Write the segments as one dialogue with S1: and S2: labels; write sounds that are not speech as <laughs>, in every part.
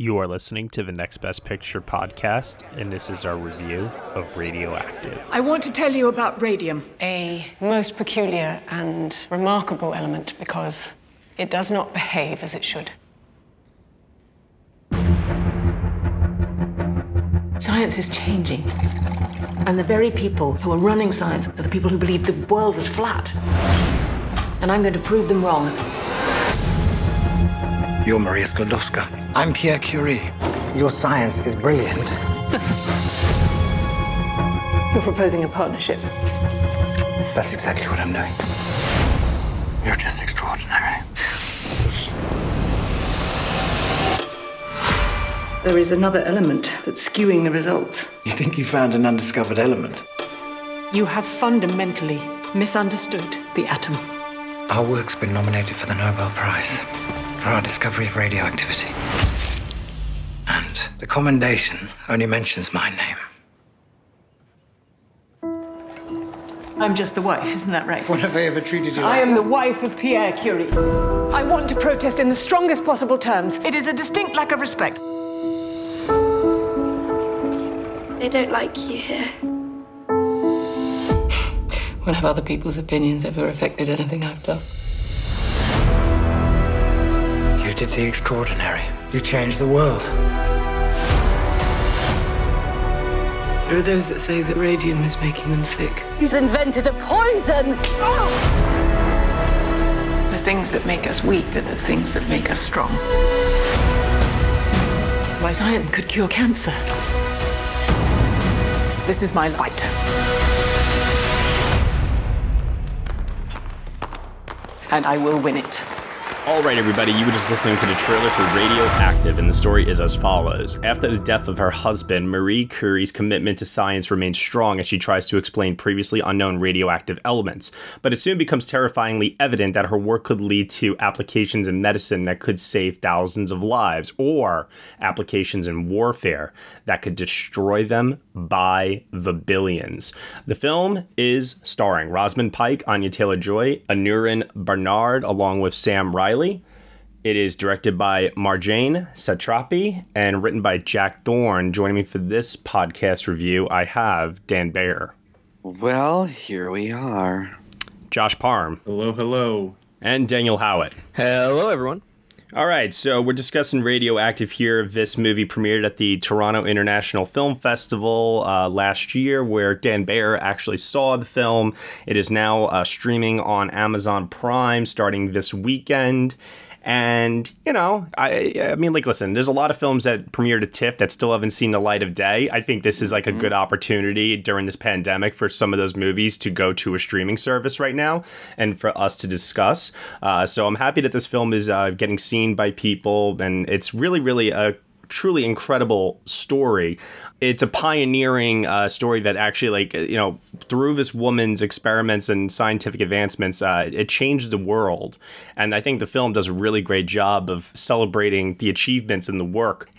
S1: You are listening to the Next Best Picture podcast, and this is our review of Radioactive.
S2: I want to tell you about radium.
S3: A most peculiar and remarkable element because it does not behave as it should. Science is changing. And the very people who are running science are the people who believe the world is flat. And I'm going to prove them wrong.
S4: You're Maria Sklodowska.
S5: I'm Pierre Curie. Your science is brilliant.
S3: You're proposing a partnership.
S5: That's exactly what I'm doing. You're just extraordinary.
S3: There is another element that's skewing the results.
S5: You think you found an undiscovered element?
S3: You have fundamentally misunderstood the atom.
S5: Our work's been nominated for the Nobel Prize for our discovery of radioactivity. And the commendation only mentions my name.
S3: I'm just the wife, isn't that right?
S5: When have I ever treated you
S3: I am the wife of Pierre Curie. I want to protest in the strongest possible terms. It is a distinct lack of respect.
S6: They don't like you here.
S3: When have other people's opinions ever affected anything I've done?
S5: Did the extraordinary. You changed the world.
S3: There are those that say that radium is making them sick.
S7: He's invented a poison!
S3: The things that make us weak are the things that make us strong. My science could cure cancer. This is my light. And I will win it.
S1: All right, everybody, you were just listening to the trailer for Radioactive, and the story is as follows. After the death of her husband, Marie Curie's commitment to science remains strong as she tries to explain previously unknown radioactive elements. But it soon becomes terrifyingly evident that her work could lead to applications in medicine that could save thousands of lives, or applications in warfare that could destroy them by the billions. The film is starring Rosamund Pike, Anya Taylor Joy, Aneurin Barnard, along with Sam Riley. It is directed by Marjane Satrapi and written by Jack Thorne. Joining me for this podcast review, I have Dan Bayer,
S8: Well, here we are.
S1: Josh Parham.
S9: Hello, hello.
S1: and Daniel Howat.
S10: Hello, everyone.
S1: All right, so we're discussing Radioactive here. This movie premiered at the Toronto International Film Festival uh, last year, where Dan Bayer actually saw the film. It is now uh, streaming on Amazon Prime starting this weekend. And you know, I I mean, like, listen, there's a lot of films that premiered at TIFF that still haven't seen the light of day. I think this is like a good opportunity during this pandemic for some of those movies to go to a streaming service right now and for us to discuss. Uh, so I'm happy that this film is uh, getting seen by people, and it's really, really a truly incredible story. It's a pioneering uh, story that actually, like, you know, through this woman's experiments and scientific advancements, uh, it changed the world. And I think the film does a really great job of celebrating the achievements and the work.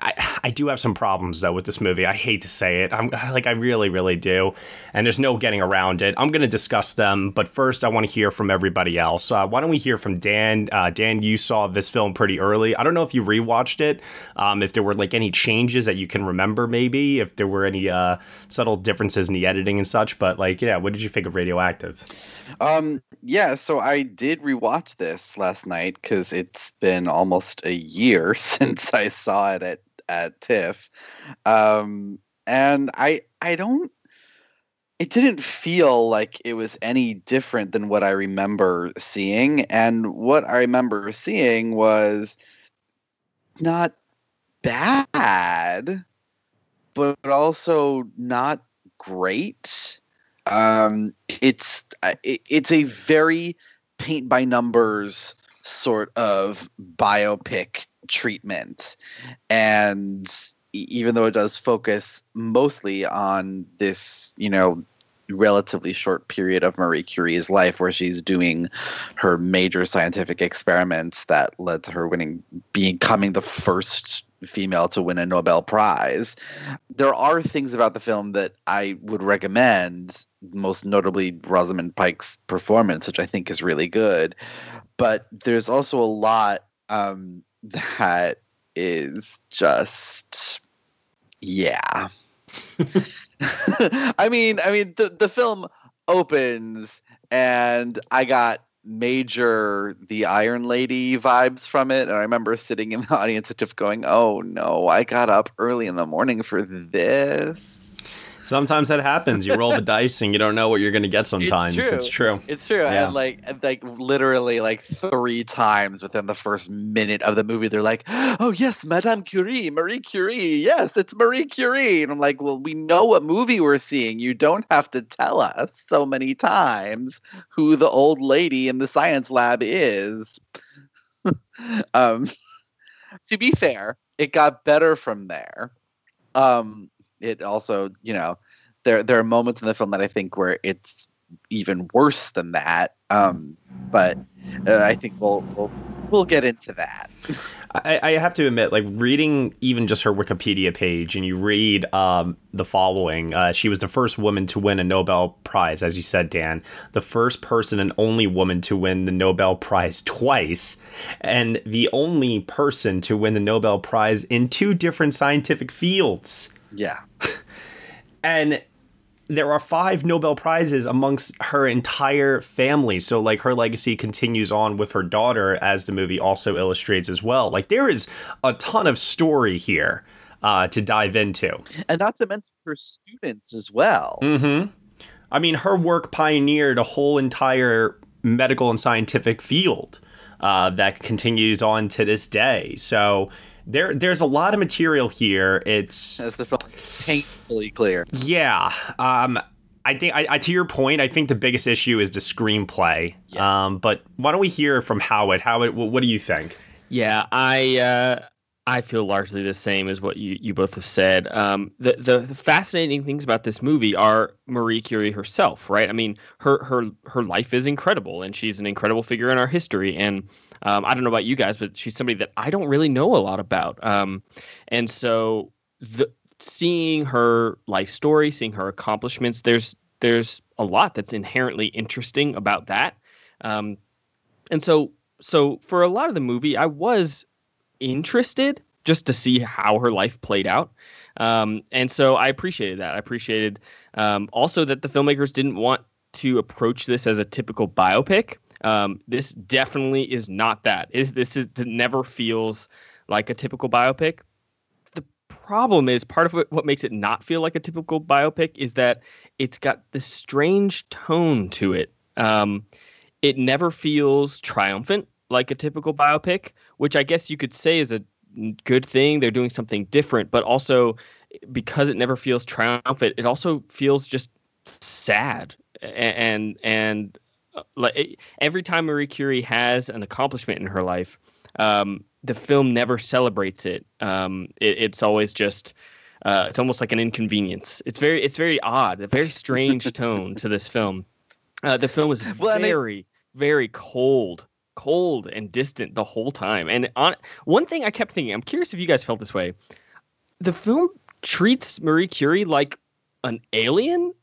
S1: I, I do have some problems though with this movie. I hate to say it. I'm like I really, really do, and there's no getting around it. I'm going to discuss them, but first I want to hear from everybody else. Uh, why don't we hear from Dan? Uh, Dan, you saw this film pretty early. I don't know if you rewatched it. Um, if there were like any changes that you can remember, maybe if there were any uh, subtle differences in the editing and such. But like, yeah, what did you think of Radioactive?
S8: Um, yeah, so I did rewatch this last night because it's been almost a year <laughs> since I saw it at at TIFF, um, and I I don't. It didn't feel like it was any different than what I remember seeing, and what I remember seeing was not bad, but also not great. Um, it's uh, a very paint by numbers sort of biopic treatment, and even though it does focus mostly on this, you know, relatively short period of Marie Curie's life where she's doing her major scientific experiments that led to her winning becoming the first female to win a Nobel Prize. There are things about the film that I would recommend, most notably Rosamund Pike's performance, which I think is really good. But there's also a lot um, that is just yeah. <laughs> I mean, I mean the the film opens and I got major the Iron Lady vibes from it. And I remember sitting in the <laughs> audience just going, "Oh no, I got up early in the morning for this."
S1: Sometimes that happens. You roll the <laughs> dice and you don't know what you're going to get sometimes. It's true. It's true.
S8: It's true. Yeah. And like like literally like three times within the first minute of the movie they're like, "Oh, yes, Madame Curie, Marie Curie. Yes, it's Marie Curie." And I'm like, "Well, we know what movie we're seeing. You don't have to tell us so many times who the old lady in the science lab is." <laughs> um to be fair, it got better from there. Um it also, you know, there there are moments in the film that I think where it's even worse than that. Um, but uh, I think we'll we'll we'll get into that. <laughs>
S1: I, I, have to admit, like reading even just her Wikipedia page, and you read um, the following: uh, she was the first woman to win a Nobel Prize, as you said, Dan, the first person and only woman to win the Nobel Prize twice, and the only person to win the Nobel Prize in two different scientific fields.
S8: Yeah.
S1: and there are five Nobel Prizes amongst her entire family. So, like, her legacy continues on with her daughter, as the movie also illustrates as well. Like, there is a ton of story here uh, to dive into.
S8: And not to mention her students as well.
S1: Mm-hmm. I mean, her work pioneered a whole entire medical and scientific field uh, that continues on to this day. So, there there's a lot of material here. It's
S8: as the film painfully clear.
S1: Yeah. Um I think I, I, to your point, I think the biggest issue is the screenplay. Yeah. Um, but why don't we hear from Howat? Howat, what do you think?
S4: Yeah, I uh, I feel largely the same as what you, you both have said. Um, the, the, the fascinating things about this movie are Marie Curie herself, right? I mean, her her her life is incredible, and she's an incredible figure in our history. And um, I don't know about you guys, but she's somebody that I don't really know a lot about. Um, and so the seeing her life story, seeing her accomplishments, there's there's a lot that's inherently interesting about that. Um, and so so for a lot of the movie, I was interested just to see how her life played out. Um, and so I appreciated that. I appreciated um, also that the filmmakers didn't want to approach this as a typical biopic. Um, this definitely is not that. Is this is never feels like a typical biopic. The problem is part of what, what makes it not feel like a typical biopic is that it's got this strange tone to it. Um, it never feels triumphant like a typical biopic, which I guess you could say is a good thing. They're doing something different, but also because it never feels triumphant, it also feels just sad and and uh, like every time Marie Curie has an accomplishment in her life, um, the film never celebrates it. Um, it it's always just uh, it's almost like an inconvenience. It's very it's very odd, a very strange <laughs> tone to this film. Uh, the film is very very cold, cold and distant the whole time. And on one thing I kept thinking, I'm curious if you guys felt this way. The film treats Marie Curie like an alien.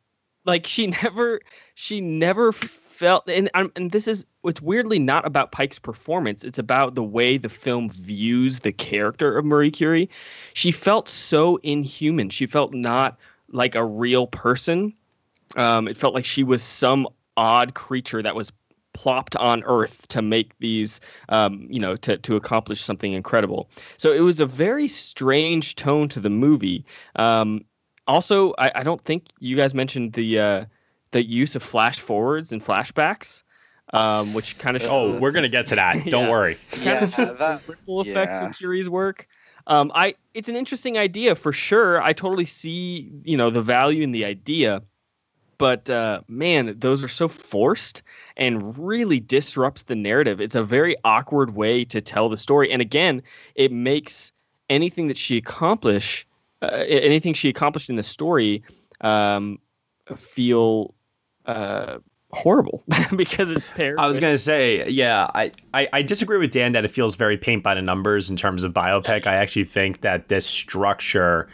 S4: Like she <laughs> never she never felt and and this is it's weirdly not about Pike's performance. It's about the way the film views the character of Marie Curie. She felt so inhuman. She felt not like a real person. Um, it felt like she was some odd creature that was plopped on Earth to make these, um, you know, to to accomplish something incredible. So it was a very strange tone to the movie. Um, also, I, I, don't think you guys mentioned the uh, the use of flash forwards and flashbacks, um, which kind of
S1: oh, we're gonna get to that. <laughs> Don't
S8: yeah.
S1: worry.
S8: Yeah, that
S4: ripple effects yeah. of Curie's work. Um, I it's an interesting idea for sure. I totally see you know the value in the idea, but uh, man, those are so forced and really disrupts the narrative. It's a very awkward way to tell the story, and again, it makes anything that she accomplish, uh, anything she accomplished in the story, um, feel uh, horrible <laughs> because it's paired.
S1: I was gonna say, yeah, I, I, I disagree with Dan that it feels very paint by the numbers in terms of biopic. I actually think that this structure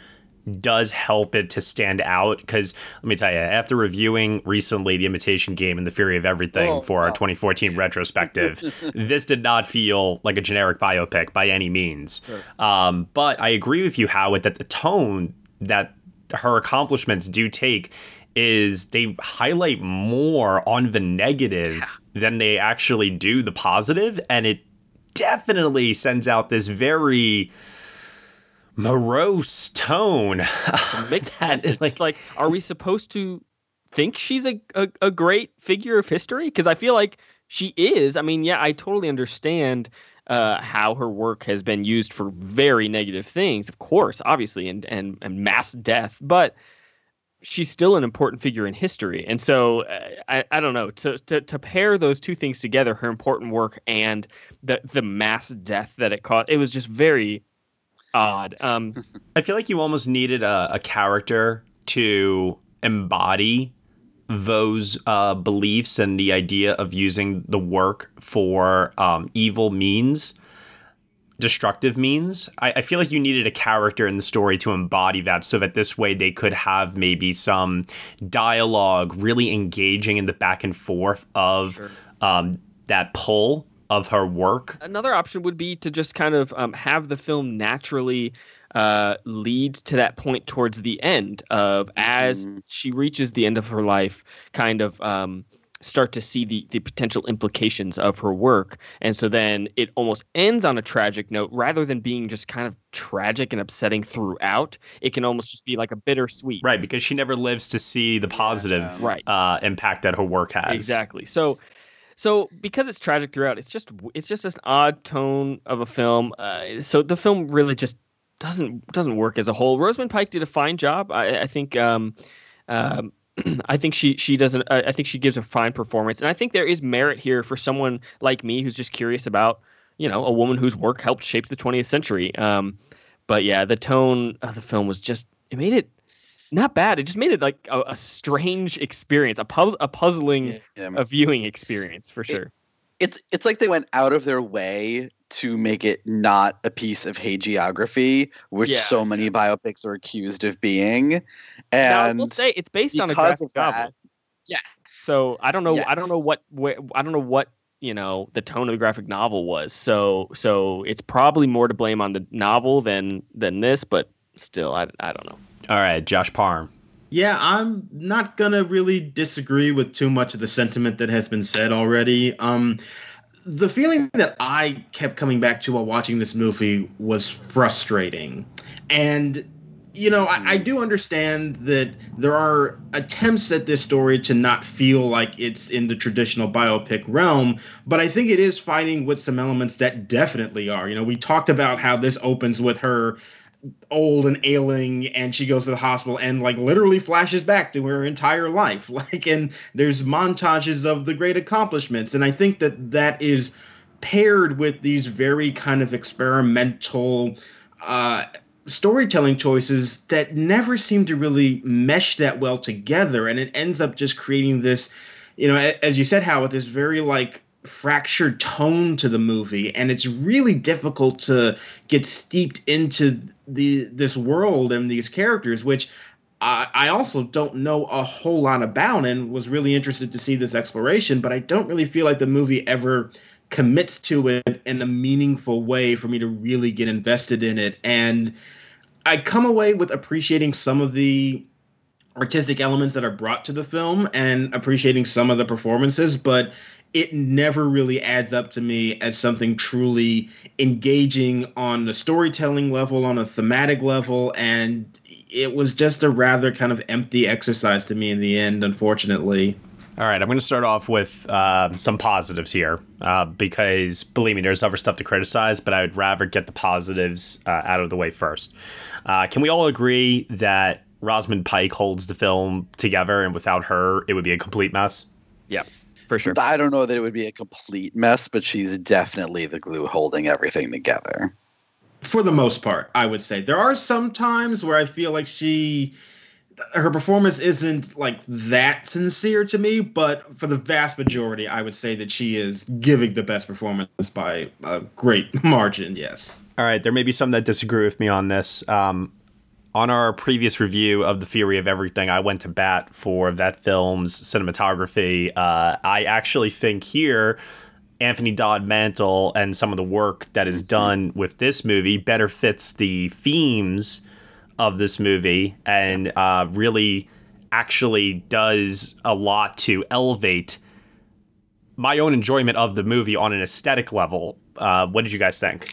S1: does help it to stand out because let me tell you after reviewing recently the imitation game and the theory of everything
S8: Oh,
S1: for our 2014 <laughs> retrospective this did not feel like a generic biopic by any means. Um, but i agree with you Howat that the tone that her accomplishments do take is they highlight more on the negative than they actually do the positive and it definitely sends out this very morose tone <laughs> that, <laughs> like-
S4: It's like, are we supposed to think she's a, a, a great figure of history? Because I feel like she is. I mean, yeah, I totally understand uh, how her work has been used for very negative things, of course, obviously, and and and mass death, but she's still an important figure in history. And so uh, I, I don't know to, to to pair those two things together, her important work and the the mass death that it caused, it was just very odd. Um,
S1: I feel like you almost needed a, a character to embody those uh, beliefs and the idea of using the work for um, evil means, destructive means. I, I feel like you needed a character in the story to embody that so that this way they could have maybe some dialogue really engaging in the back and forth of um, that pull of her work
S4: another option would be to just kind of um, have the film naturally uh, lead to that point towards the end of as she reaches the end of her life, kind of um, start to see the the potential implications of her work, and so then it almost ends on a tragic note rather than being just kind of tragic and upsetting throughout. It can almost just be like a bittersweet.
S1: Right, because she never lives to see the positive
S4: Right.
S1: uh, impact that her work has.
S4: Exactly. So, so because it's tragic throughout, it's just it's just an odd tone of a film. Uh, so the film really just doesn't doesn't work as a whole. Rosamund Pike did a fine job. I, I think. Um, um, <clears throat> I think she she doesn't. I I think she gives a fine performance, and I think there is merit here for someone like me who's just curious about you know a woman whose work helped shape the 20th century. Um, but yeah, the tone of the film was just it made it not bad. It just made it like a, a strange experience, a a puzzling
S8: Yeah.
S4: a viewing experience for sure.
S8: it's it's like they went out of their way to make it not a piece of hagiography, which
S4: Yeah.
S8: so many biopics are accused of being.
S4: now I
S8: And
S4: will say it's based on a graphic novel,
S8: yes.
S4: so I don't know. I don't know what where, I don't know what you know the tone of the graphic novel was. So so it's probably more to blame on the novel than than this, but still, I I don't know.
S1: All right, Josh Parham.
S9: Yeah, I'm not gonna really disagree with too much of the sentiment that has been said already. Um, the feeling that I kept coming back to while watching this movie was frustrating, and you know, I, I do understand that there are attempts at this story to not feel like it's in the traditional biopic realm, but I think it is fighting with some elements that definitely are. You know, we talked about how this opens with her old and ailing and she goes to the hospital and like literally flashes back to her entire life. <laughs> Like and there's montages of the great accomplishments. And i think that that is paired with these very kind of experimental uh storytelling choices that never seem to really mesh that well together. And it ends up just creating this you know as you said how with this very like fractured tone to the movie and it's really difficult to get steeped into the this world and these characters which I, also don't know a whole lot about and was really interested to see this exploration but i don't really feel like the movie ever commits to it in a meaningful way for me to really get invested in it. And i come away with appreciating some of the artistic elements that are brought to the film and appreciating some of the performances but it never really adds up to me as something truly engaging on the storytelling level, on a thematic level, and it was just a rather kind of empty exercise to me in the end, unfortunately.
S1: All right, I'm going to start off with uh, some positives here uh, because, believe me, there's other stuff to criticize, but I would rather get the positives uh, out of the way first. Uh, can we all agree that Rosamund Pike holds the film together, and without her, it would be a complete mess?
S4: Yeah, for sure.
S8: I don't know that it would be a complete mess, but she's definitely the glue holding everything together.
S9: For the most part, I would say. There are some times where I feel like she her performance isn't like that sincere to me, but for the vast majority, I would say that she is giving the best performance by a great <laughs> margin, yes.
S1: All right, there may be some that disagree with me on this. Um, on our previous review of the Theory of Everything, I went to bat for that film's cinematography. Uh, I actually think here, Anthony Dod Mantle and some of the work that is done with this movie better fits the themes of this movie and uh, really actually does a lot to elevate my own enjoyment of the movie on an aesthetic level. Uh, what did you guys think?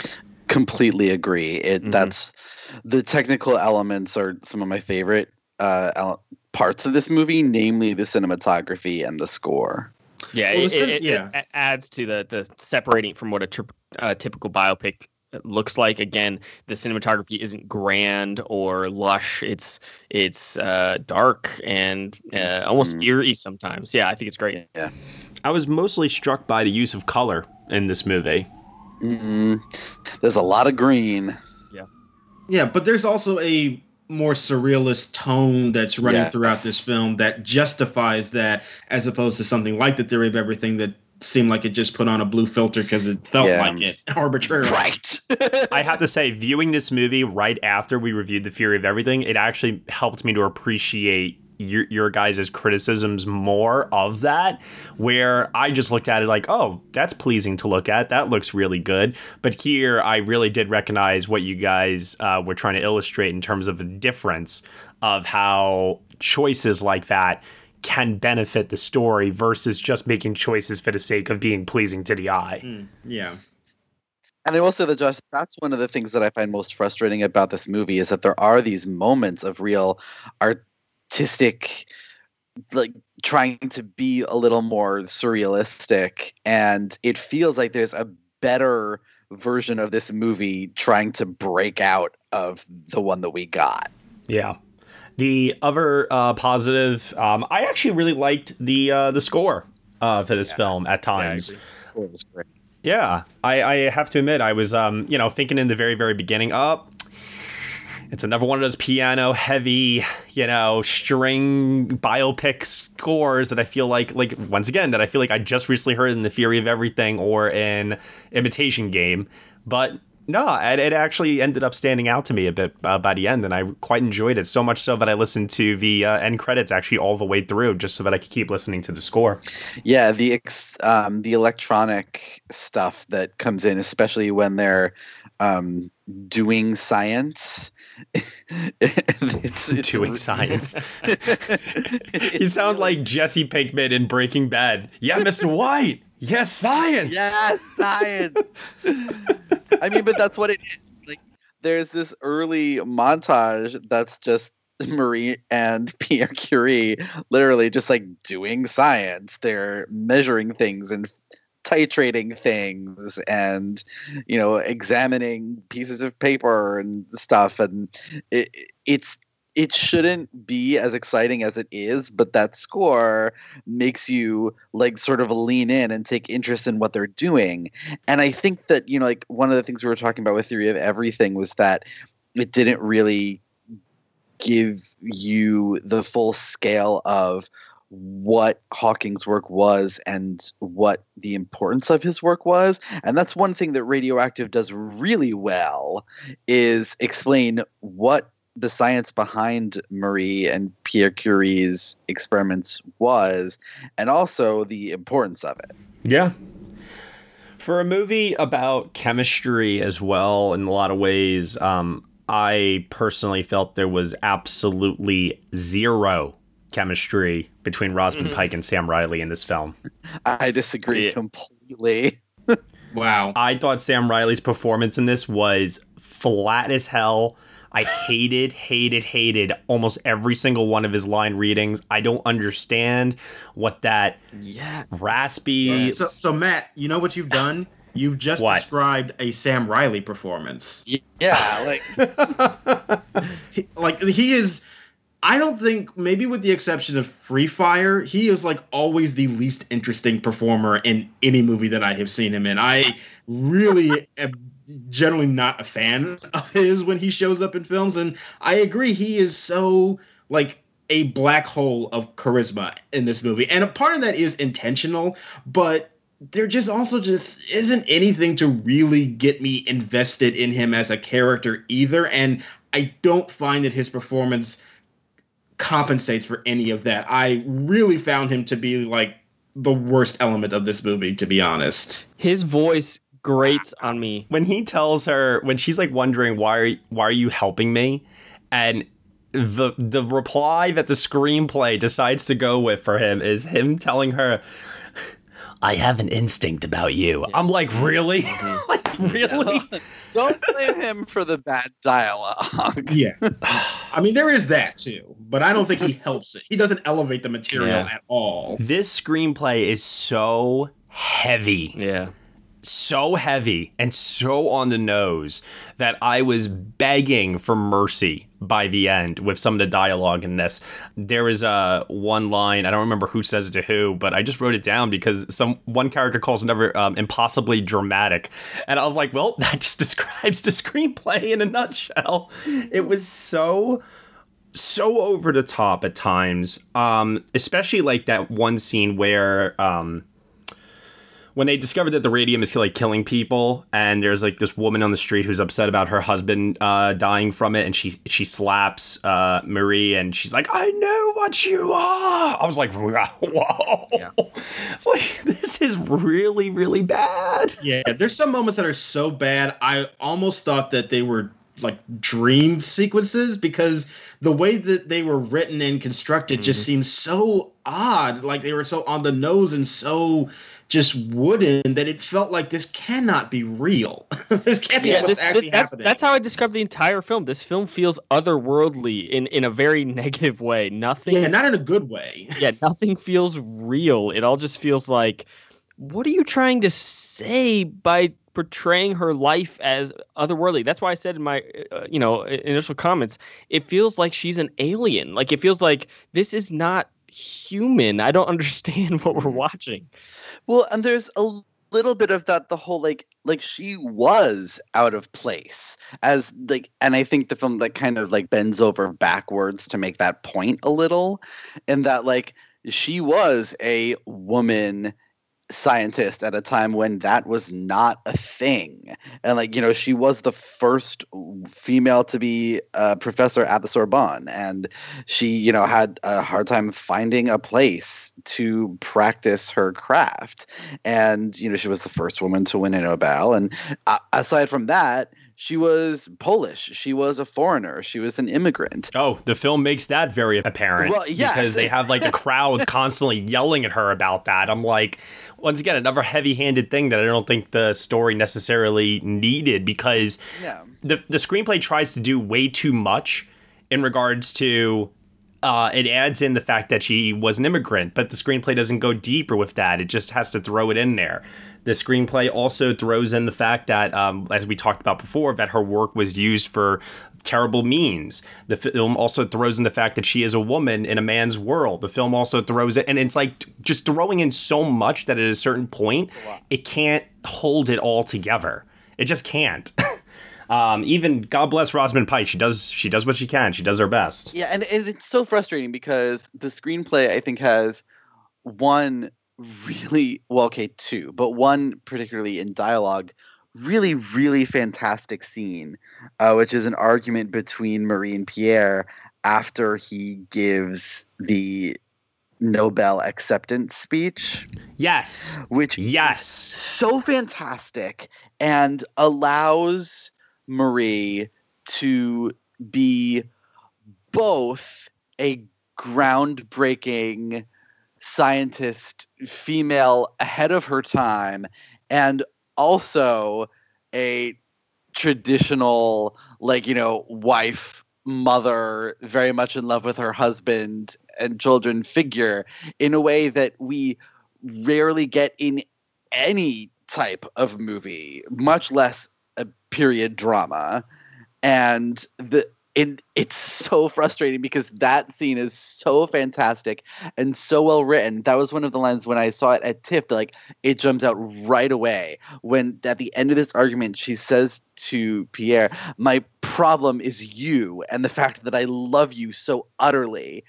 S8: Completely agree. It mm-hmm. that's the technical elements are some of my favorite uh, parts of this movie, namely the cinematography and the score.
S4: Yeah, well, it, it, yeah. it, adds to the the separating from what a tri- uh, typical biopic looks like. Again, the cinematography isn't grand or lush. It's it's uh, dark and uh, almost mm. eerie sometimes. Yeah, I think it's great.
S8: Yeah,
S1: I was mostly struck by the use of color in this movie.
S8: Mm-hmm. There's a lot of green.
S9: Yeah, but there's also a more surrealist tone that's running yes. throughout this film that justifies that as opposed to something like the theory of everything that seemed like it just put on a blue filter because it felt yeah. like it <laughs> arbitrarily.
S8: Right. <laughs>
S1: I have to say, viewing this movie right after we reviewed The Theory of Everything, it actually helped me to appreciate your, your guys' criticisms more of that, where I just looked at it like, oh, that's pleasing to look at. That looks really good. But here, I really did recognize what you guys uh, were trying to illustrate in terms of the difference of how choices like that can benefit the story versus just making choices for the sake of being pleasing to the eye. Mm,
S9: yeah.
S8: And I will say that Josh, that's one of the things that I find most frustrating about this movie is that there are these moments of real art artistic like trying to be a little more surrealistic and it feels like there's a better version of this movie trying to break out of the one that we got.
S1: Yeah. The other uh, positive um, i actually really liked the uh, the score uh, for this yeah. film at times. yeah, it was great. Yeah. I, I have to admit i was um, you know thinking in the very very beginning up oh, it's another one of those piano heavy, you know, string biopic scores that I feel like, like once again, that I feel like I just recently heard in The Theory of Everything or in Imitation Game. But no, it, it actually ended up standing out to me a bit uh, by the end, and I quite enjoyed it. So much so that I listened to the uh, end credits actually all the way through, just so that I could keep listening to the score.
S8: Yeah, the ex- um, the electronic stuff that comes in, especially when they're um, doing science <laughs>
S1: it's, it's doing science. <laughs> you sound like Jesse Pinkman in Breaking Bad. Yeah, Mr. White. Yes, science.
S8: Yes, science. I mean, but that's what it is. Like, there's this early montage that's just Marie and <laughs> Pierre Curie literally just like doing science. They're measuring things and titrating things and you know examining pieces of paper and stuff and it, it's it shouldn't be as exciting as it is, but that score makes you like sort of lean in and take interest in what they're doing. And I think that, you know, like one of the things we were talking about with Theory of Everything was that it didn't really give you the full scale of what Hawking's work was and what the importance of his work was. And that's one thing that Radioactive does really well is explain what the science behind Marie and Pierre Curie's experiments was and also the importance of it.
S1: Yeah. For a movie about chemistry as well, in a lot of ways, um, I personally felt there was absolutely zero chemistry between Rosamund mm-hmm. Pike and Sam Riley in this film.
S8: I disagree yeah. completely.
S9: wow. <laughs>
S1: I thought Sam Riley's performance in this was flat as hell. I hated, hated, hated almost every single one of his line readings. I don't understand what that
S8: yeah.
S1: raspy.
S9: Yeah. So, so Matt, you know what you've done? You've just what? described a Sam Riley performance.
S8: Yeah,
S9: like, <laughs> he, like he is I don't think, maybe with the exception of Free Fire, he is like always the least interesting performer in any movie that I have seen him in. I really <laughs> am generally not a fan of his when he shows up in films, and I agree, he is so like a black hole of charisma in this movie. And a part of that is intentional, but there just also just isn't anything to really get me invested in him as a character either. And I don't find that his performance compensates for any of that. I really found him to be like the worst element of this movie, to be honest.
S4: His voice grates on me.
S1: When he tells her, when she's like wondering why are, why are you helping me, and the the reply that the screenplay decides to go with for him is him telling her, "I have an instinct about you." I'm like, mm-hmm. really, <laughs> mm-hmm. like really. <laughs>
S8: Don't blame him for the bad dialogue.
S9: Yeah. <laughs> I mean, there is that too, but I don't think he helps it. He doesn't elevate the material
S4: Yeah.
S9: at all.
S1: This screenplay is so heavy.
S4: Yeah.
S1: so heavy and so on the nose that I was begging for mercy by the end with some of the dialogue in this. There is uh, one line I don't remember who says it to who, but I just wrote it down because some one character calls another um, impossibly dramatic, and I was like, well, <laughs> that just describes the screenplay in a nutshell. It was so so over the top at times um especially like that one scene where um when they discovered that the radium is like killing people and there's like this woman on the street who's upset about her husband uh, dying from it and she she slaps uh, marie and she's like i know what you are i was like <laughs> whoa
S4: Yeah. <laughs>
S1: it's like this is really really bad
S9: Yeah, there's some moments that are so bad. I almost thought that they were like dream sequences because the way that they were written and constructed just seems so odd. Like they were so on the nose and so just wooden that it felt like this cannot be real. <laughs> this can't be
S4: Yeah,
S9: what's
S4: this, this,
S9: actually
S4: that's,
S9: happening.
S4: that's how I described the entire film. This film feels otherworldly in, in a very <laughs> negative way. Nothing
S9: yeah, not in a good way. <laughs>
S4: yeah, nothing feels real. It all just feels like, what are you trying to say by portraying her life as otherworldly? That's why I said in my, uh, you know, initial comments, it feels like she's an alien. Like it feels like this is not human. I don't <laughs> understand what we're mm-hmm. watching.
S8: Well, and there's a little bit of that the whole like like she was out of place as like and I think the film like kind of like bends over backwards to make that point a little and that like she was a woman scientist at a time when that was not a thing. And like you know she was the first female to be a professor at the sorbonne. And she you know had a hard time finding a place to practice her craft. And you know she was the first woman to win a nobel. And uh, aside from that she was polish she was a foreigner she was an immigrant
S1: Oh, the film makes that very apparent.
S8: Well, yeah.
S1: Because they have like the crowds <laughs> constantly yelling at her about that. I'm like, once again, another heavy handed thing that I don't think the story necessarily needed because
S8: yeah
S1: the, the screenplay tries to do way too much in regards to. Uh, it adds in the fact that she was an immigrant, but the screenplay doesn't go deeper with that. It just has to throw it in there. The screenplay also throws in the fact that, um, as we talked about before, that her work was used for terrible means. The film also throws in the fact that she is a woman in a man's world. The film also throws it, and it's like just throwing in so much that at a certain point, it can't hold it all together. It just can't. <laughs> um, even God bless Rosamund Pike. She does she does what she can. She does her best.
S8: Yeah, and, and it's so frustrating because the screenplay I think has one really well, okay, two, but one particularly in dialogue, really, really fantastic scene, uh, which is an argument between Marie and Pierre after he gives the Nobel acceptance speech,
S1: Yes.
S8: which
S1: Yes.
S8: so fantastic and allows Marie to be both a groundbreaking scientist, female ahead of her time, and also a traditional, like, you know, wife, mother, very much in love with her husband and children figure in a way that we rarely get in any type of movie, much less a period drama. And the it, it's so frustrating because that scene is so fantastic and so well written. That was one of the lines when I saw it at TIFF, like it jumps out right away. When at the end of this argument, she says to Pierre, My problem is you and the fact that I love you so utterly.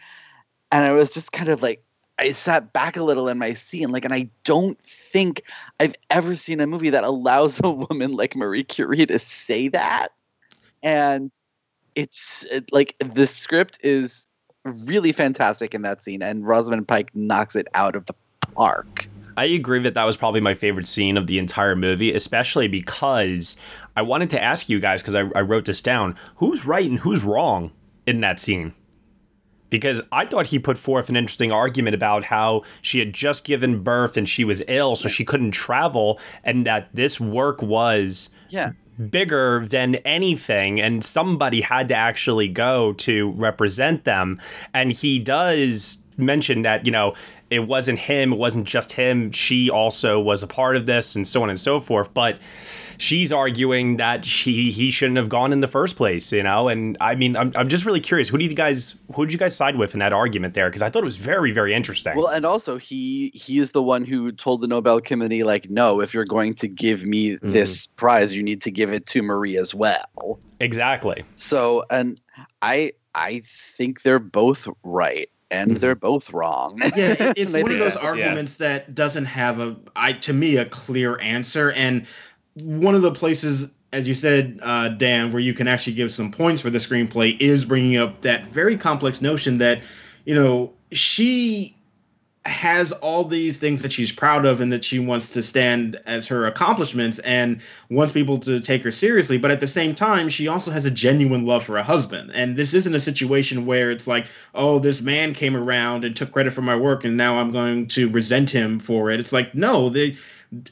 S8: And I was just kind of like, I sat back a little in my seat and like, and I don't think I've ever seen a movie that allows <laughs> a woman like Marie Curie to say that. And it's it, like the script is really fantastic in that scene, and Rosamund Pike knocks it out of the park.
S1: I agree that that was probably my favorite scene of the entire movie, especially because I wanted to ask you guys because I, I wrote this down: who's right and who's wrong in that scene? Because I thought he put forth an interesting argument about how she had just given birth and she was ill, so she couldn't travel, and that this work was
S8: Yeah.
S1: bigger than anything, and somebody had to actually go to represent them. And he does mention that, you know, it wasn't him, it wasn't just him, she also was a part of this, and so on and so forth. But she's arguing that she he shouldn't have gone in the first place, you know. And I mean, I'm, I'm just really curious. Who do you guys who did you guys side with in that argument there? Because I thought it was very very interesting.
S8: Well, and also he he is the one who told the Nobel Committee like, no, if you're going to give me mm-hmm. this prize, you need to give it to Marie as well.
S1: exactly.
S8: So, and I I think they're both right, and mm-hmm. they're both wrong.
S9: yeah, it's <laughs> one of those arguments that doesn't have a, I to me, a clear answer. And one of the places, as you said, uh, Dan, where you can actually give some points for the screenplay is bringing up that very complex notion that, you know, she has all these things that she's proud of and that she wants to stand as her accomplishments and wants people to take her seriously. But at the same time she also has a genuine love for a husband. And this isn't a situation where it's like oh this man came around and took credit for my work and now i'm going to resent him for it. It's like no they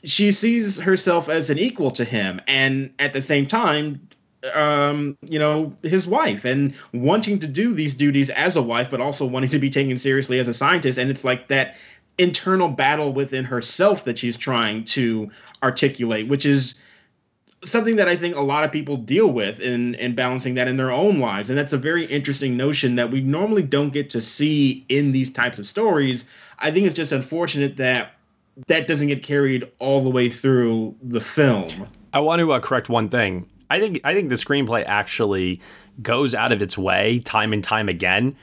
S9: she sees herself as an equal to him and at the same time um you know his wife and wanting to do these duties as a wife but also wanting to be taken seriously as a scientist. And it's like that internal battle within herself that she's trying to articulate which is something that I think a lot of people deal with in in balancing that in their own lives. And that's a very interesting notion that we normally don't get to see in these types of stories. I think it's just unfortunate that that doesn't get carried all the way through the film
S1: I want to uh, correct one thing. I think I think the screenplay actually goes out of its way time and time again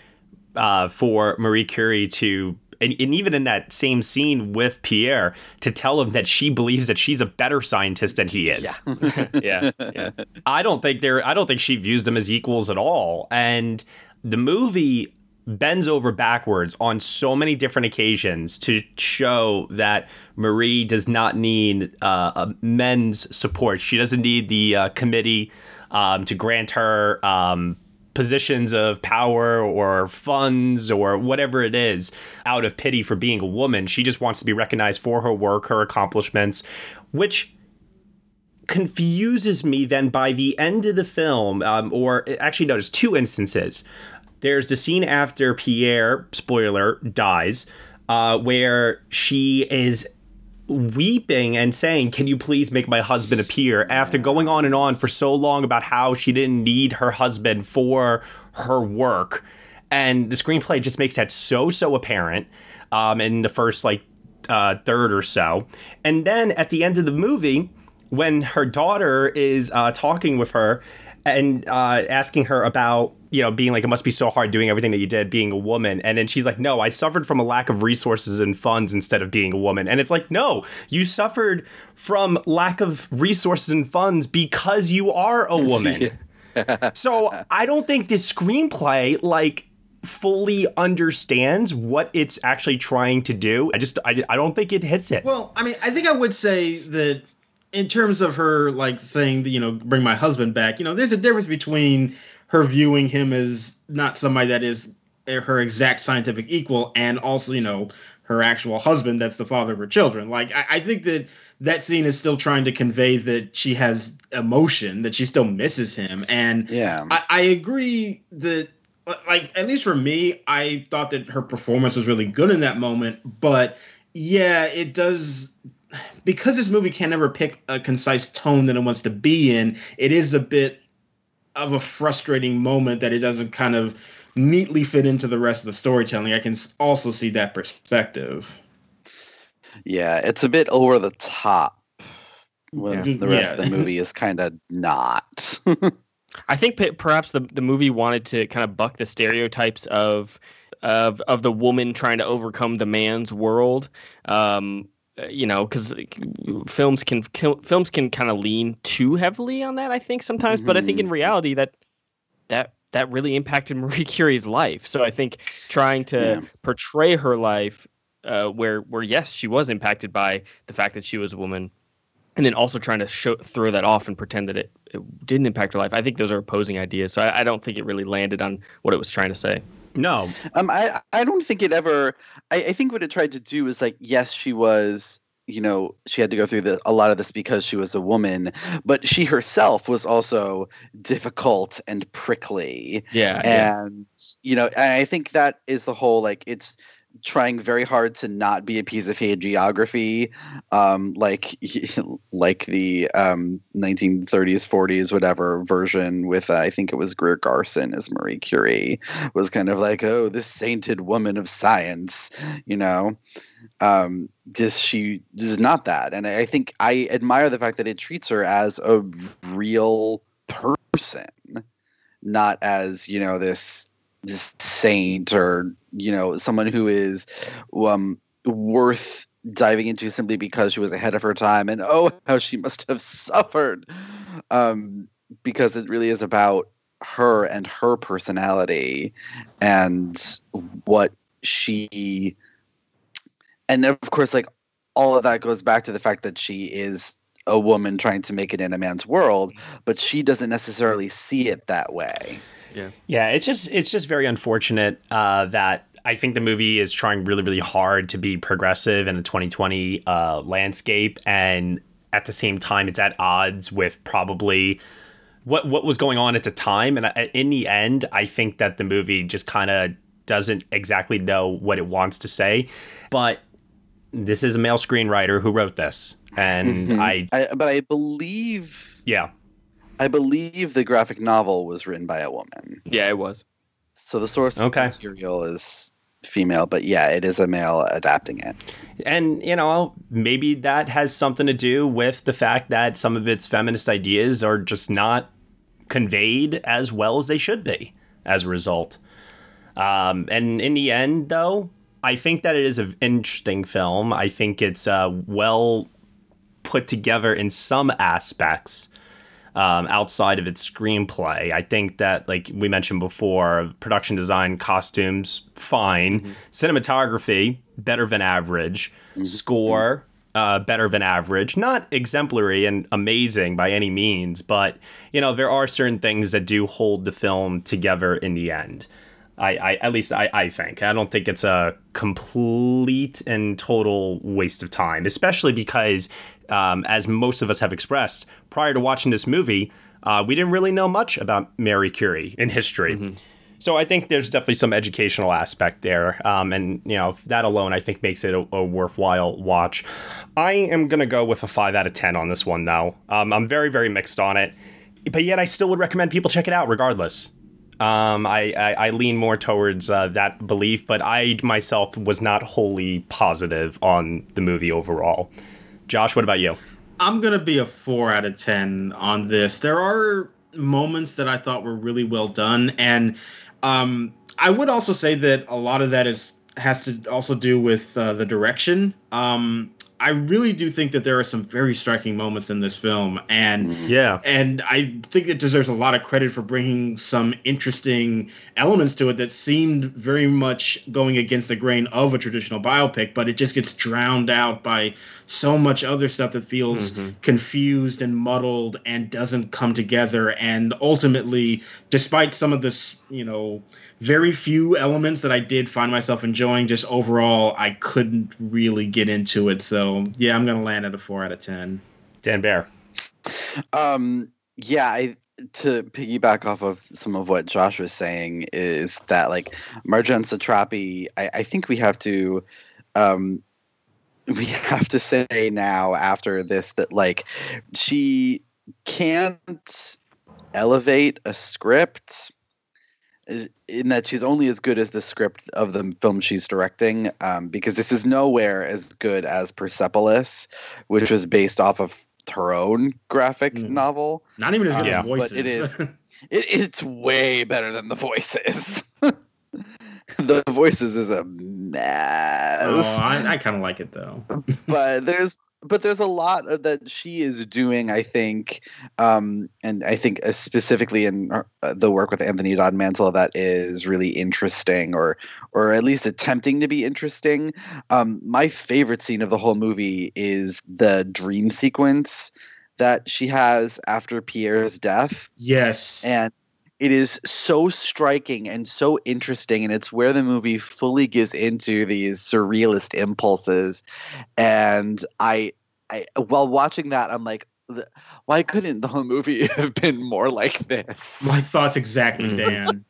S1: uh, for Marie Curie to. And, and even in that same scene with Pierre, to tell him that she believes that she's a better scientist than he is.
S4: yeah, <laughs> yeah. yeah. <laughs>
S1: I don't think they're I don't think she views them as equals at all. And the movie bends over backwards on so many different occasions to show that Marie does not need uh, men's support. She doesn't need the uh, committee um, to grant her um, positions of power or funds or whatever it is out of pity for being a woman. She just wants to be recognized for her work, her accomplishments, which confuses me then by the end of the film, um, or actually, no, there's two instances. There's the scene after Pierre, spoiler, dies, uh, where she is weeping and saying, Can you please make my husband appear? After going on and on for so long about how she didn't need her husband for her work. And the screenplay just makes that so, so apparent um, in the first, like, uh, third or so. And then at the end of the movie, when her daughter is uh, talking with her and uh, asking her about you know being like it must be so hard doing everything that you did being a woman. And then she's like no i suffered from a lack of resources and funds instead of being a woman. And it's like no you suffered from lack of resources and funds because you are a <laughs> woman. So i don't think this screenplay like fully understands what it's actually trying to do. I just i, I don't think it hits it.
S9: Well, I mean, I think I would say that in terms of her like saying, you know, bring my husband back, you know, there's a difference between her viewing him as not somebody that is her exact scientific equal and also, you know, her actual husband that's the father of her children. Like, I, I think that that scene is still trying to convey that she has emotion, that she still misses him. And
S8: Yeah.
S9: I, I agree that like at least for me, I thought that her performance was really good in that moment. But yeah, it does because this movie can never pick a concise tone that it wants to be in. It is a bit of a frustrating moment that it doesn't kind of neatly fit into the rest of the storytelling. I can also see that perspective.
S8: Yeah, it's a bit over the top. When
S9: Yeah.
S8: the rest of the <laughs> movie is kind of not. <laughs>
S4: I think pe- perhaps the the movie wanted to kind of buck the stereotypes of of of the woman trying to overcome the man's world. Um, you know, because films can films can kind of lean too heavily on that. I think sometimes, but I think in reality that that that really impacted <laughs> Marie Curie's life. So I think trying to
S8: Yeah.
S4: portray her life, uh, where where yes, she was impacted by the fact that she was a woman, and then also trying to show, throw that off and pretend that it, it didn't impact her life. I think those are opposing ideas. So I, I don't think it really landed on what it was trying to say.
S1: No,
S8: Um, I I don't think it ever. I, I think what it tried to do was like, yes, she was. You know, she had to go through the, a lot of this because she was a woman, but she herself was also difficult and prickly.
S4: Yeah, yeah.
S8: and you know and i think that is the whole like it's trying very hard to not be a piece of hagiography um like <laughs> like the um 1930s 40s whatever version with uh, i think it was greer garson as marie curie was kind of like oh this sainted woman of science you know? Um she is not that and i think i admire the fact that it treats her as a real person not as you know this saint or you know someone who is um worth diving into simply because she was ahead of her time. And oh how she must have suffered um because it really is about her and her personality and what she and of course like all of that goes back to the fact that she is a woman trying to make it in a man's world but she doesn't necessarily see it that way
S1: Yeah, Yeah. it's just it's just very unfortunate uh, that I think the movie is trying really really hard to be progressive in the 2020 uh, landscape, and at the same time, it's at odds with probably what what was going on at the time. And I- in the end, I think that the movie just kind of doesn't exactly know what it wants to say, but this is a male screenwriter who wrote this, and
S8: Mhm.
S1: I
S8: I, but I believe
S1: yeah
S8: I believe the graphic novel was written by a woman.
S4: Yeah, it was.
S8: So the source
S1: Okay.
S8: material is female, but yeah, it is a male adapting it.
S1: And, you know, maybe that has something to do with the fact that some of its feminist ideas are just not conveyed as well as they should be as a result. Um, and in the end, though, I think that it is an interesting film. I think it's uh, well put together in some aspects um, outside of its screenplay. I think that, like we mentioned before, production design, costumes, fine. Cinematography, better than average. Score, uh, better than average. Not exemplary and amazing by any means, but, you know, there are certain things that do hold the film together in the end. I, I at least I, I think. I don't think it's a complete and total waste of time, especially because, um, as most of us have expressed, prior to watching this movie, uh, we didn't really know much about Marie Curie in history. So I think there's definitely some educational aspect there, um, and you know that alone I think makes it a, a worthwhile watch. I am gonna go with a five out of ten on this one, though. Um, I'm very very mixed on it, but yet I still would recommend people check it out regardless. Um, I, I, I lean more towards uh, that belief, but I myself was not wholly positive on the movie overall. Josh, what about you?
S9: I'm gonna be a four out of ten on this. There are moments that I thought were really well done, and um, I would also say that a lot of that is has to also do with uh, the direction. Um, I really do think that there are some very striking moments in this film, and
S1: Yeah.
S9: and I think it deserves a lot of credit for bringing some interesting elements to it that seemed very much going against the grain of a traditional biopic, but it just gets drowned out by so much other stuff that feels confused and muddled and doesn't come together. And ultimately, despite some of this, you know, very few elements that I did find myself enjoying, just overall, I couldn't really get into it. So yeah, I'm gonna land at a four out of ten.
S1: Dan Bayer.
S8: Um, yeah, I to piggyback off of some of what Josh was saying is that like Marjane Satrapi, I, I think we have to um we have to say now after this that like she can't elevate a script in that she's only as good as the script of the film she's directing um, because this is nowhere as good as persepolis which was based off of her own graphic
S9: Mm.
S8: novel
S9: Not even as good
S1: Yeah.
S9: as voices.
S8: But it is. <laughs> it, it's way better than the voices <laughs> <laughs> the voices is a mess
S9: oh, I, I kind of like it though. <laughs>
S8: but there's but there's a lot that she is doing i think um and i think uh, specifically in her, uh, the work with anthony dod mantle that is really interesting or or at least attempting to be interesting um my favorite scene of the whole movie is the dream sequence that she has after pierre's death
S9: Yes.
S8: and it is so striking and so interesting and it's where the movie fully gives into these surrealist impulses and i i while watching that i'm like why couldn't the whole movie <laughs> have been more like this
S9: My thoughts exactly. <laughs> Dan.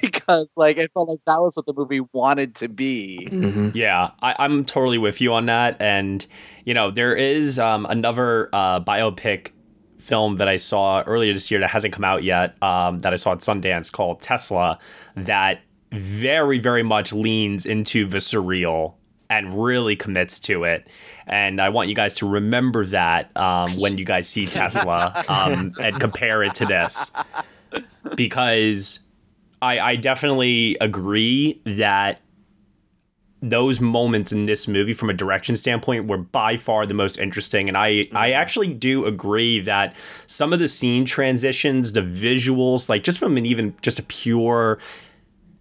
S8: because like i felt like that was what the movie wanted to be
S4: Mm-hmm.
S1: Yeah, I, I'm totally with you on that. And, you know, there is um, another uh, biopic film that I saw earlier this year that hasn't come out yet um, that I saw at Sundance called Tesla that very, very much leans into the surreal and really commits to it. And I want you guys to remember that um, when you guys see Tesla um, and compare it to this because I, I definitely agree that those moments in this movie from a direction standpoint were by far the most interesting. And I I mm-hmm. actually do agree that some of the scene transitions the visuals like just from an even just a pure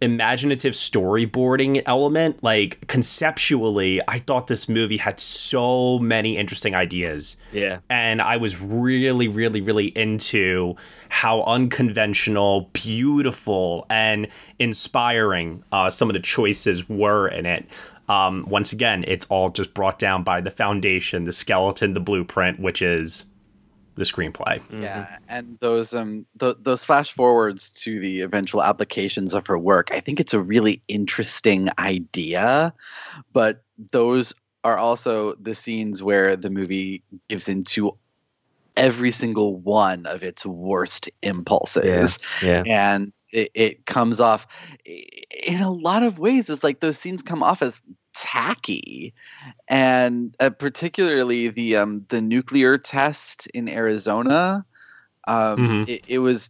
S1: imaginative storyboarding element like conceptually I thought this movie had so many interesting ideas
S4: Yeah.
S1: and I was really, really, really into how unconventional, beautiful, and inspiring uh, some of the choices were in it. Um, once again, it's all just brought down by the foundation, the skeleton, the blueprint, which is the screenplay.
S8: Yeah, and those um th- those flash forwards to the eventual applications of her work, I think it's a really interesting idea, but those are also the scenes where the movie gives into every single one of its worst impulses
S4: Yeah.
S8: and it, it comes off in a lot of ways it's like those scenes come off as tacky and uh, particularly the um the nuclear test in Arizona um
S1: Mhm.
S8: it, it was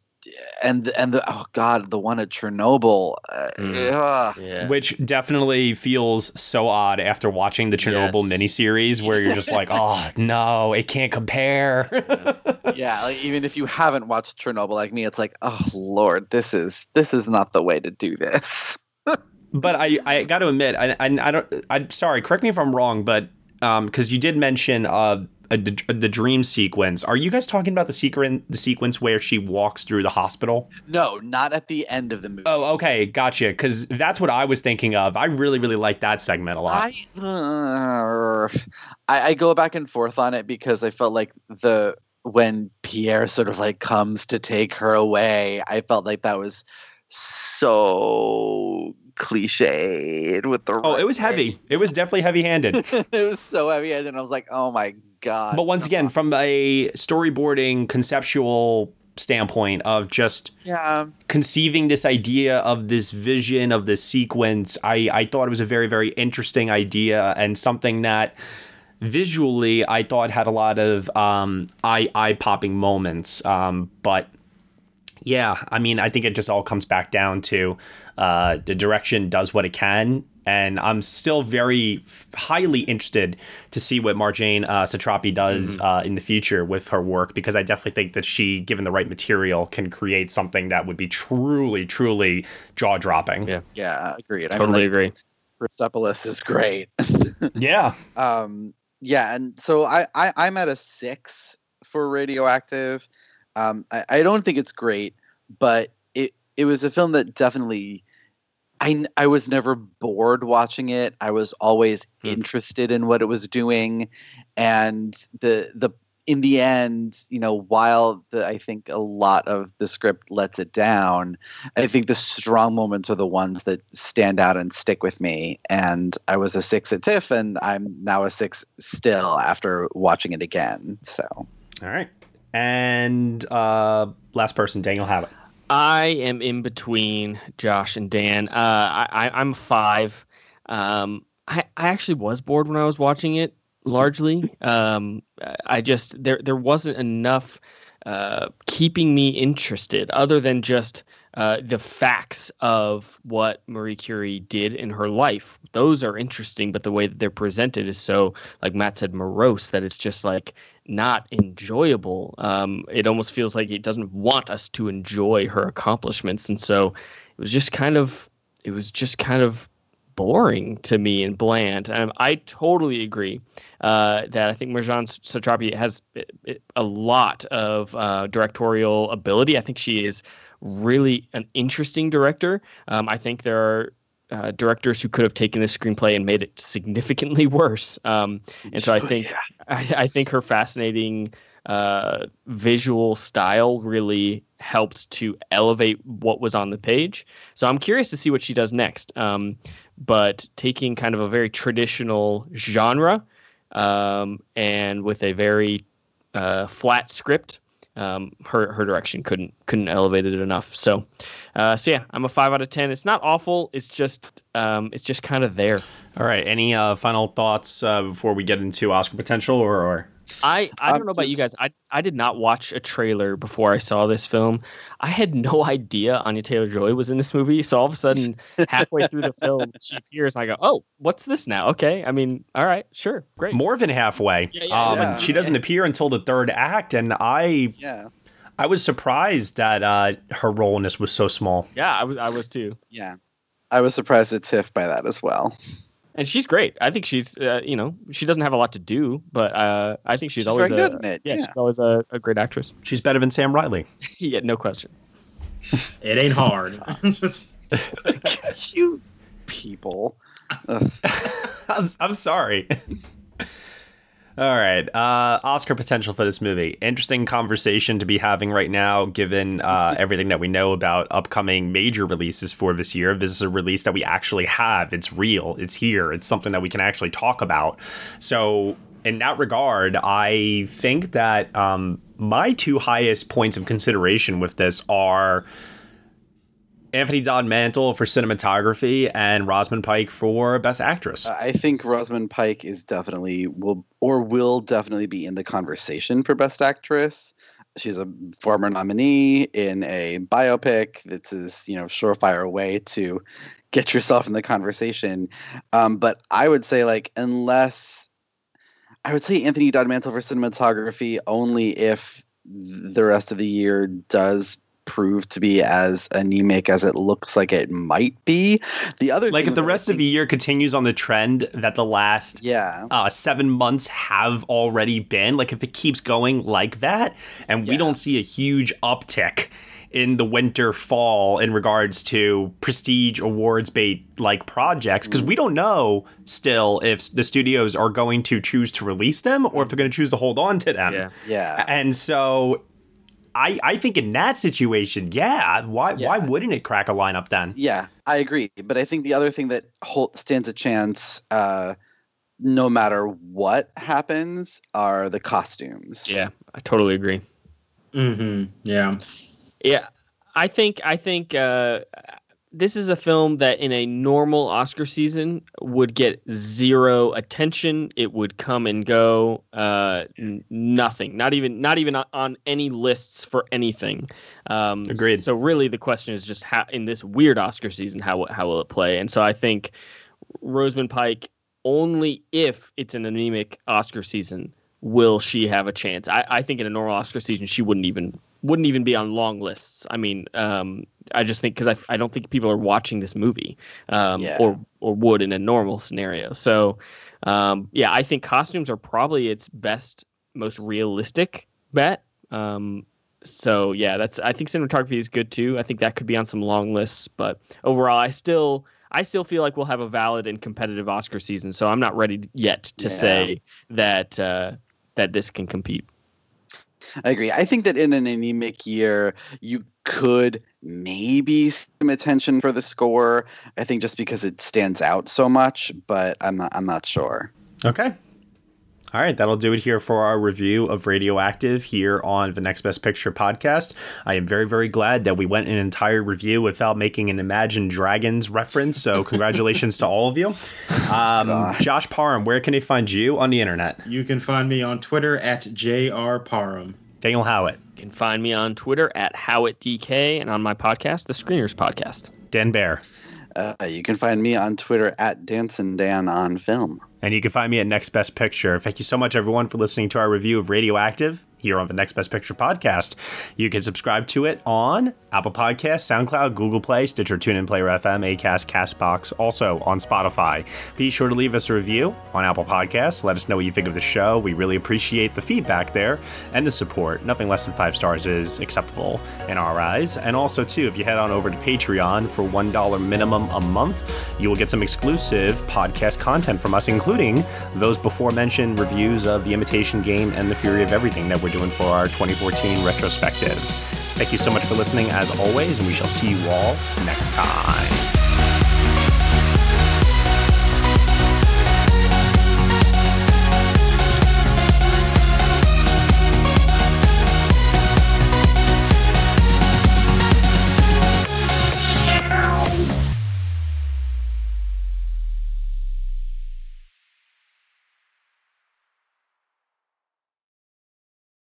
S8: and and the oh god the one at Chernobyl uh,
S4: Mm. Yeah.
S1: Which definitely feels so odd after watching the Chernobyl
S4: Yes.
S1: miniseries, where you're just like, <laughs> oh no, it can't compare.
S8: yeah like even if you haven't watched Chernobyl like me it's like oh lord this is this is not the way to do this
S1: but I, I got to admit, I, I, I don't. I'm sorry. Correct me if I'm wrong, but um, because you did mention uh a, the dream sequence. Are you guys talking about the secret, the sequence where she walks through the hospital?
S8: no not at the end of the movie
S1: Oh, okay, gotcha. Because that's what I was thinking of. I really, really like that segment a lot.
S8: I, uh, I I go back and forth on it because I felt like the when Pierre sort of like comes to take her away, I felt like that was so cliched with the
S1: oh, it was heavy. It was definitely heavy-handed. <laughs>
S8: it was so heavy and then I was like, oh my god.
S1: but once again, from a storyboarding conceptual standpoint of just
S8: yeah.
S1: conceiving this idea of this vision of this sequence, I, I thought it was a very, very interesting idea and something that visually I thought had a lot of um, eye eye popping moments. Um, but yeah, I mean, I think it just all comes back down to uh, the direction does what it can. And I'm still very highly interested to see what Marjane uh, Satrapi does uh, in the future with her work because I definitely think that she, given the right material, can create something that would be truly, truly jaw dropping.
S4: Yeah.
S8: Yeah, agreed. I
S4: Totally
S8: mean, like,
S4: agree.
S8: Persepolis is great. <laughs>
S1: Yeah.
S8: um yeah and so I, I i'm at a six for radioactive um I, I don't think it's great but it it was a film that definitely I, I was never bored watching it i was always
S4: Hmm.
S8: interested in what it was doing and the the in the end you know while the i think a lot of the script lets it down I think the strong moments are the ones that stand out and stick with me. And I was a six at TIFF, and I'm now a six still after watching it again. So
S1: All right. And uh, last person, Daniel Howat.
S4: I am in between Josh and Dan. Uh, I, I'm five. Um, I, I actually was bored when I was watching it. Largely, um, I just there there wasn't enough uh, keeping me interested, other than just uh, the facts of what Marie Curie did in her life. Those are interesting, but the way that they're presented is so, like Matt said, morose that it's just like not enjoyable. Um, it almost feels like it doesn't want us to enjoy her accomplishments, and so it was just kind of, it was just kind of boring to me and bland. And I totally agree uh, that I think Marjane Satrapi has a lot of uh, directorial ability. I think she is really an interesting director. Um, I think there are uh, directors who could have taken this screenplay and made it significantly <laughs> worse. Um, and so I think I, I, think her fascinating uh, visual style really helped to elevate what was on the page. So I'm curious to see what she does next. Um, but taking kind of a very traditional genre um, and with a very uh, flat script um, her her direction couldn't couldn't elevate it enough. So, uh, so yeah, I'm a five out of ten. It's not awful. It's just um, it's just kind of there.
S1: All right. Any uh, final thoughts uh, before we get into Oscar potential, or, or?
S4: I, I don't know about you guys. I, I did not watch a trailer before I saw this film. I had no <laughs> idea Anya Taylor Joy was in this movie. So all of a sudden, <laughs> halfway through the film, she appears and I go, oh, what's this now? Okay. I mean, all right, sure, great.
S1: More than halfway. Yeah, yeah, um, yeah. she doesn't appear until the third act. And I.
S8: Yeah.
S1: I was surprised that uh, her role in this was so small.
S4: Yeah, I was. I was too.
S8: Yeah, I was surprised at Tiff by that as well
S4: and she's great. I think she's, uh, you know, she doesn't have a lot to do, but uh, I think she's,
S8: she's
S4: always
S8: very
S4: a,
S8: good in it.
S4: Yeah, yeah. she's always a, a, great actress.
S1: She's better than Sam Riley. <laughs>
S4: yeah, no question. <laughs>
S9: it ain't hard. <laughs>
S8: you people.
S1: I'm, I'm sorry. All right. Uh, Oscar potential for this movie. Interesting conversation to be having right now, given uh, <laughs> everything that we know about upcoming major releases for this year. This is a release that we actually have. It's real. It's here. It's something that we can actually talk about. So, in that regard, I think that um, my two highest points of consideration with this are Anthony Dod Mantle for cinematography and Rosamund Pike for best actress.
S8: I think Rosamund Pike is definitely will or will definitely be in the conversation for best actress. She's a former nominee in a biopic. This is you know surefire way to get yourself in the conversation. Um, but I would say like unless I would say Anthony Dod Mantle for cinematography only if the rest of the year does prove to be as anemic as it looks like it might be. The other
S1: like if the rest think, of the year continues on the trend that the last
S8: yeah
S1: uh, seven months have already been, like if it keeps going like that, and yeah. we don't see a huge uptick in the winter fall in regards to prestige awards bait like projects because we don't know still if the studios are going to choose to release them or if they're going to choose to hold on to them.
S4: Yeah.
S8: Yeah.
S1: And so I, I think in that situation, yeah, why yeah. why wouldn't it crack a lineup then?
S8: Yeah, I agree. But I think the other thing that Holt stands a chance, uh, no matter what happens, are the costumes.
S4: Yeah, I totally agree.
S9: Mm-hmm. Yeah.
S4: Yeah. I think I think uh, this is a film that in a normal Oscar season would get zero attention. It would come and go, uh, n- nothing, not even not even on any lists for anything.
S1: Um, Agreed.
S4: So really, the question is just how in this weird Oscar season, how how will it play? And so I think Rosamund Pike only if it's an anemic Oscar season will she have a chance. I, I think in a normal Oscar season she wouldn't even wouldn't even be on long lists. I mean, um, I just think because I, I don't think people are watching this movie um, yeah. or or would in a normal scenario. So um, yeah, I think costumes are probably its best, most realistic bet. Um, so yeah, that's I think cinematography is good too. I think that could be on some long lists, but overall, I still I still feel like we'll have a valid and competitive Oscar season. So I'm not ready yet to yeah. say that uh, that this can compete.
S8: I agree. I think that in an anemic year, you could maybe some attention for the score. I think just because it stands out so much, but I'm not. I'm not sure.
S1: Okay. All right, that'll do it here for our review of Radioactive here on the Next Best Picture podcast. I am very, very glad that we went an entire review without making an Imagine Dragons reference. So, <laughs> congratulations to all of you. Um, Josh Parham, where can they find you on the internet?
S9: You can find me on Twitter at JR Parham.
S1: Daniel Howat.
S4: You can find me on Twitter at HowatDK and on my podcast, The Screeners Podcast.
S1: Dan Bayer.
S8: Uh, you can find me on Twitter at Dancing Dan on Film.
S1: And you can find me at Next Best Picture. Thank you so much, everyone, for listening to our review of Radioactive here on the Next Best Picture podcast. You can subscribe to it on Apple Podcasts, SoundCloud, Google Play, Stitcher, TuneIn, Player FM, Acast, Castbox, also on Spotify. Be sure to leave us a review on Apple Podcasts. Let us know what you think of the show. We really appreciate the feedback there and the support. Nothing less than five stars is acceptable in our eyes. And also, too, if you head on over to Patreon for $1 minimum a month, you will get some exclusive podcast content from us, including those before mentioned reviews of The Imitation Game and The Theory of Everything that we're doing for our 2014 retrospective. Thank you so much for listening, as always, and we shall see you all next time.